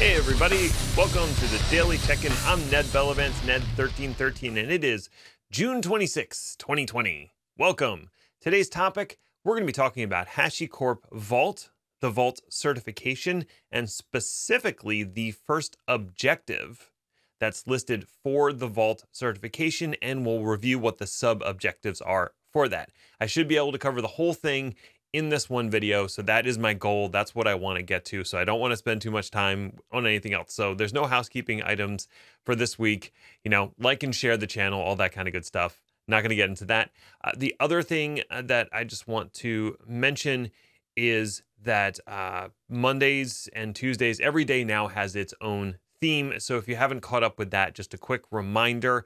Hey, everybody. Welcome to the Daily Check In. I'm Ned Bellavance, Ned1313, and it is June 26, 2020. Welcome. Today's topic we're going to be talking about HashiCorp Vault, the Vault certification, and specifically the first objective that's listed for the Vault certification, and we'll review what the sub objectives are for that. I should be able to cover the whole thing in this one video. So that is my goal. That's what I want to get to. So I don't want to spend too much time on anything else. So there's no housekeeping items for this week. You know, like and share the channel, all that kind of good stuff. Not going to get into that. Uh, the other thing uh, that I just want to mention is that uh, Mondays and Tuesdays, every day now has its own theme. So if you haven't caught up with that, just a quick reminder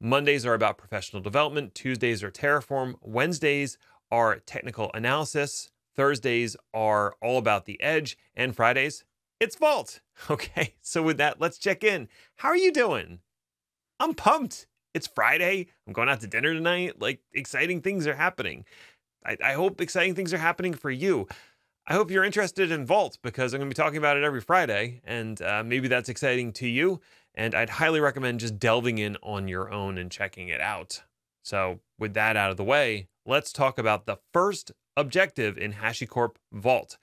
Mondays are about professional development, Tuesdays are Terraform, Wednesdays are technical analysis. Thursdays are all about the edge. And Fridays, it's Vault. Okay, so with that, let's check in. How are you doing? I'm pumped. It's Friday. I'm going out to dinner tonight. Like, exciting things are happening. I, I hope exciting things are happening for you. I hope you're interested in Vault because I'm going to be talking about it every Friday, and uh, maybe that's exciting to you. And I'd highly recommend just delving in on your own and checking it out. So, with that out of the way, let's talk about the first objective in HashiCorp Vault,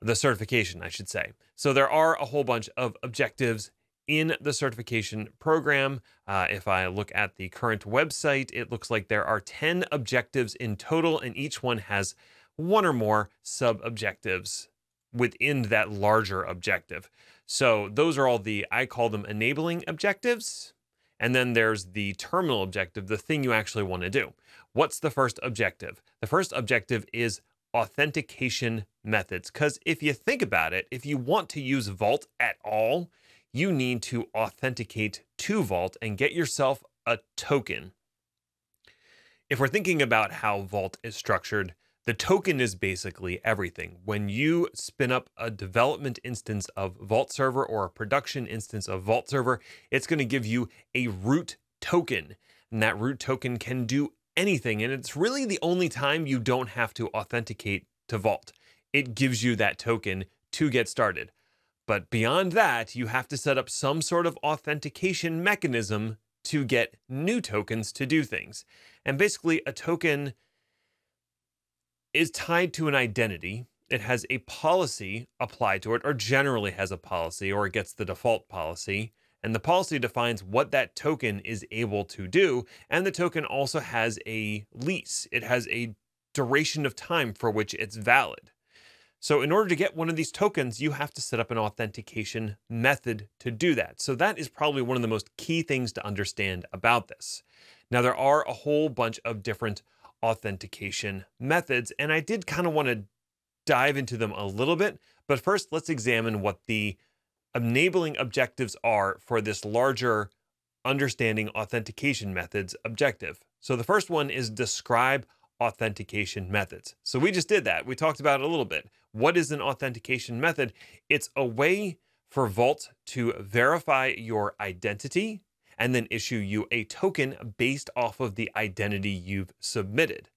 the certification, I should say. So there are a whole bunch of objectives in the certification program. Uh, if I look at the current website, it looks like there are 10 objectives in total, and each one has one or more sub objectives within that larger objective. So those are all the, I call them enabling objectives. And then there's the terminal objective, the thing you actually want to do. What's the first objective? The first objective is authentication methods. Because if you think about it, if you want to use Vault at all, you need to authenticate to Vault and get yourself a token. If we're thinking about how Vault is structured, the token is basically everything. When you spin up a development instance of Vault Server or a production instance of Vault Server, it's going to give you a root token. And that root token can do anything. And it's really the only time you don't have to authenticate to Vault. It gives you that token to get started. But beyond that, you have to set up some sort of authentication mechanism to get new tokens to do things. And basically, a token is tied to an identity. It has a policy applied to it, or generally has a policy, or it gets the default policy. And the policy defines what that token is able to do. And the token also has a lease, it has a duration of time for which it's valid. So, in order to get one of these tokens, you have to set up an authentication method to do that. So, that is probably one of the most key things to understand about this. Now, there are a whole bunch of different authentication methods. And I did kind of want to dive into them a little bit. But first, let's examine what the enabling objectives are for this larger understanding authentication methods objective. So the first one is describe authentication methods. So we just did that. We talked about it a little bit. What is an authentication method? It's a way for Vault to verify your identity and then issue you a token based off of the identity you've submitted.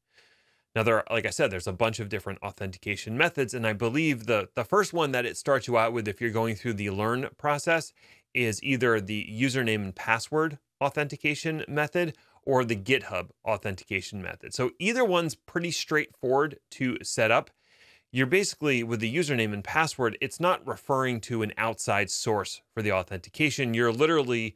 Now, there are, like I said, there's a bunch of different authentication methods, and I believe the the first one that it starts you out with, if you're going through the learn process, is either the username and password authentication method or the GitHub authentication method. So either one's pretty straightforward to set up. You're basically with the username and password, it's not referring to an outside source for the authentication. You're literally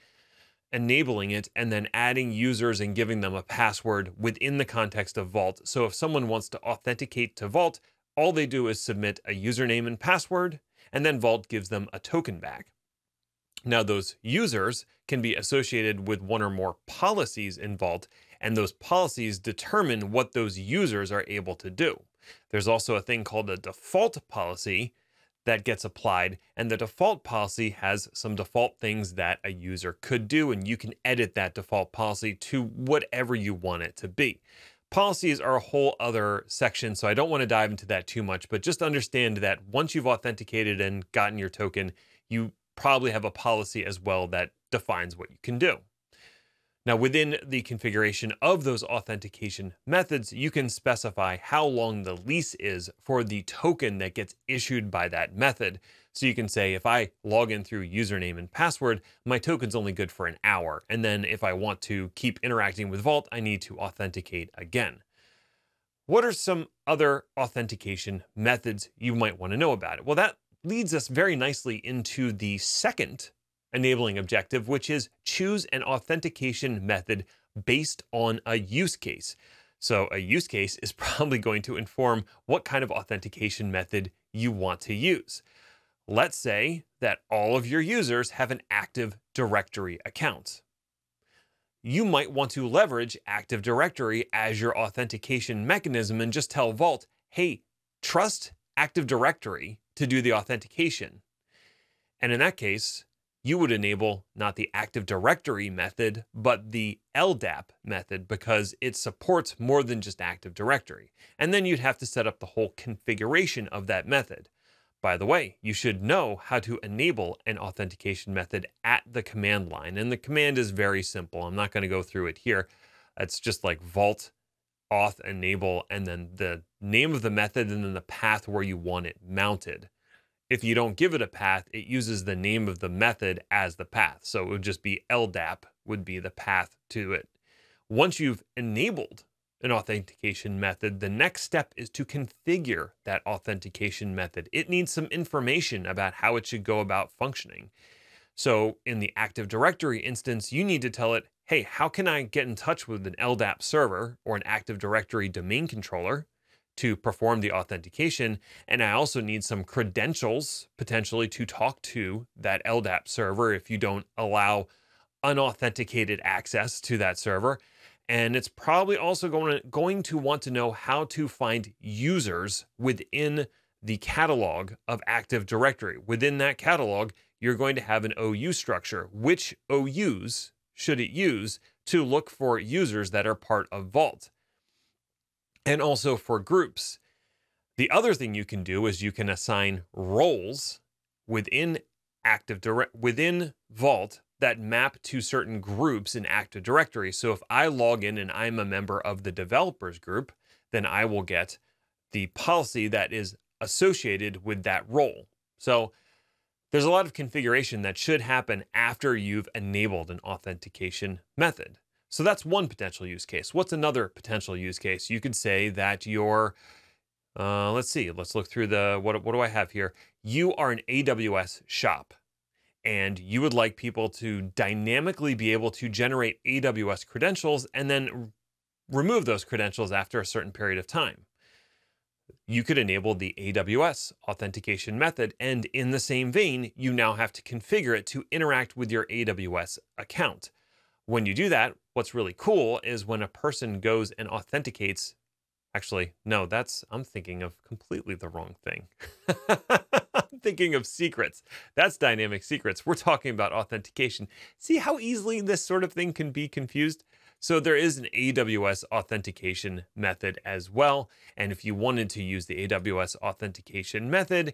enabling it and then adding users and giving them a password within the context of Vault. So if someone wants to authenticate to Vault, all they do is submit a username and password, and then Vault gives them a token back. Now, those users can be associated with one or more policies in Vault, and those policies determine what those users are able to do. There's also a thing called a default policy, that gets applied. And the default policy has some default things that a user could do, and you can edit that default policy to whatever you want it to be. Policies are a whole other section, so I don't want to dive into that too much, but just understand that once you've authenticated and gotten your token, you probably have a policy as well that defines what you can do. Now, within the configuration of those authentication methods, you can specify how long the lease is for the token that gets issued by that method. So you can say, if I log in through username and password, my token's only good for an hour. And then if I want to keep interacting with Vault, I need to authenticate again. What are some other authentication methods you might want to know about it? Well, that leads us very nicely into the second enabling objective, which is choose an authentication method based on a use case. So, a use case is probably going to inform what kind of authentication method you want to use. Let's say that all of your users have an Active Directory account. You might want to leverage Active Directory as your authentication mechanism and just tell Vault, hey, trust Active Directory to do the authentication. And in that case, you would enable not the Active Directory method, but the LDAP method because it supports more than just Active Directory. And then you'd have to set up the whole configuration of that method. By the way, you should know how to enable an authentication method at the command line. And the command is very simple. I'm not going to go through it here. It's just like vault auth enable and then the name of the method and then the path where you want it mounted. If you don't give it a path, it uses the name of the method as the path. So it would just be LDAP would be the path to it. Once you've enabled an authentication method, the next step is to configure that authentication method. It needs some information about how it should go about functioning. So in the Active Directory instance, you need to tell it, hey, how can I get in touch with an LDAP server or an Active Directory domain controller to perform the authentication? And I also need some credentials potentially to talk to that LDAP server if you don't allow unauthenticated access to that server. And it's probably also going to, going to want to know how to find users within the catalog of Active Directory. Within that catalog, you're going to have an OU structure. Which OUs should it use to look for users that are part of Vault? And also for groups. The other thing you can do is you can assign roles within Active Direct within Vault that map to certain groups in Active Directory. So if I log in and I'm a member of the developers group, then I will get the policy that is associated with that role. So there's a lot of configuration that should happen after you've enabled an authentication method. So that's one potential use case. What's another potential use case? You could say that you're, uh, let's see, let's look through the, what, what do I have here? You are an AWS shop and you would like people to dynamically be able to generate AWS credentials and then remove those credentials after a certain period of time. You could enable the AWS authentication method, and in the same vein, you now have to configure it to interact with your AWS account. When you do that, what's really cool is when a person goes and authenticates. Actually, no, that's, I'm thinking of completely the wrong thing. I'm thinking of secrets. That's dynamic secrets. We're talking about authentication. See how easily this sort of thing can be confused? So there is an AWS authentication method as well. And if you wanted to use the AWS authentication method,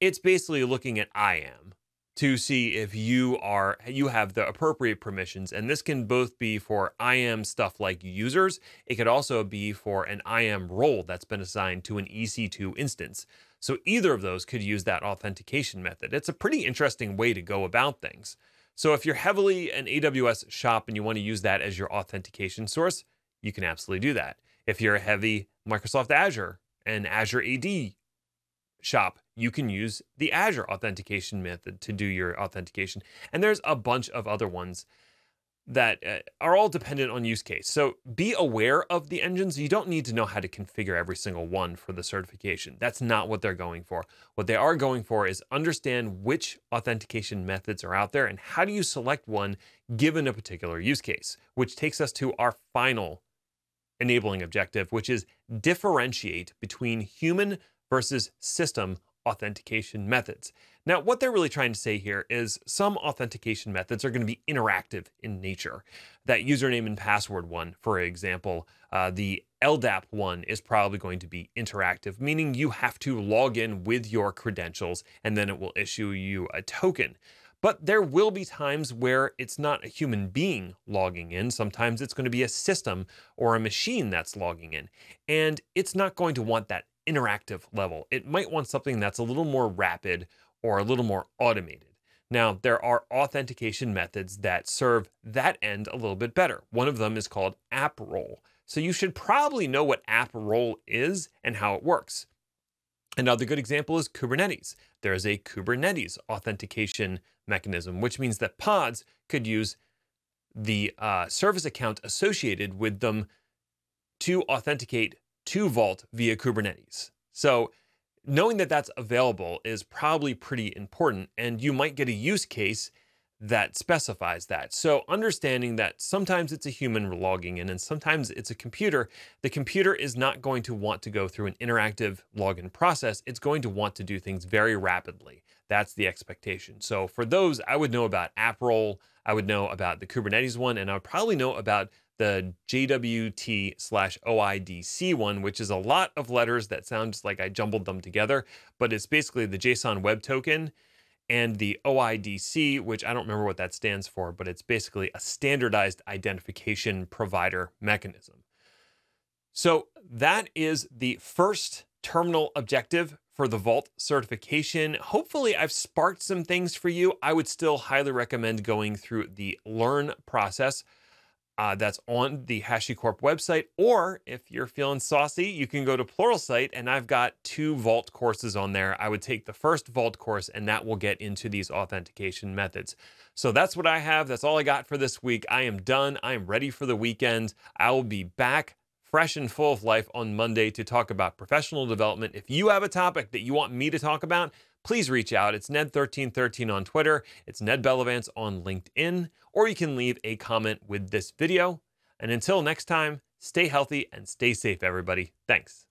it's basically looking at IAM to see if you are you have the appropriate permissions and this can both be for IAM stuff like users it could also be for an IAM role that's been assigned to an EC2 instance so either of those could use that authentication method. It's a pretty interesting way to go about things. So if you're heavily an AWS shop and you want to use that as your authentication source, you can absolutely do that. If you're a heavy Microsoft Azure and Azure AD shop, you can use the Azure authentication method to do your authentication. And there's a bunch of other ones that uh, are all dependent on use case. So be aware of the engines. You don't need to know how to configure every single one for the certification. That's not what they're going for. What they are going for is understand which authentication methods are out there and how do you select one given a particular use case, which takes us to our final enabling objective, which is differentiate between human versus system authentication methods. Now, what they're really trying to say here is some authentication methods are going to be interactive in nature. That username and password one, for example, uh, the LDAP one is probably going to be interactive, meaning you have to log in with your credentials and then it will issue you a token. But there will be times where it's not a human being logging in. Sometimes it's going to be a system or a machine that's logging in. And it's not going to want that interactive level. It might want something that's a little more rapid or a little more automated. Now, there are authentication methods that serve that end a little bit better. One of them is called app role. So you should probably know what app role is and how it works. Another good example is Kubernetes. There is a Kubernetes authentication mechanism, which means that pods could use the uh, service account associated with them to authenticate to Vault via Kubernetes. So knowing that that's available is probably pretty important, and you might get a use case that specifies that. So understanding that sometimes it's a human logging in and sometimes it's a computer, the computer is not going to want to go through an interactive login process. It's going to want to do things very rapidly. That's the expectation. So for those, I would know about app role, I would know about the Kubernetes one, and I would probably know about the JWT slash OIDC one, which is a lot of letters that sounds like I jumbled them together, but it's basically the JSON Web Token and the OIDC, which I don't remember what that stands for, but it's basically a standardized identification provider mechanism. So that is the first terminal objective for the Vault certification. Hopefully, I've sparked some things for you. I would still highly recommend going through the learn process uh, that's on the HashiCorp website. Or if you're feeling saucy, you can go to Pluralsight, and I've got two Vault courses on there. I would take the first Vault course, and that will get into these authentication methods. So that's what I have. That's all I got for this week. I am done. I am ready for the weekend. I will be back fresh and full of life on Monday to talk about professional development. If you have a topic that you want me to talk about, please reach out. It's Ned1313 on Twitter, it's Ned Bellavance on LinkedIn, or you can leave a comment with this video. And until next time, stay healthy and stay safe, everybody. Thanks.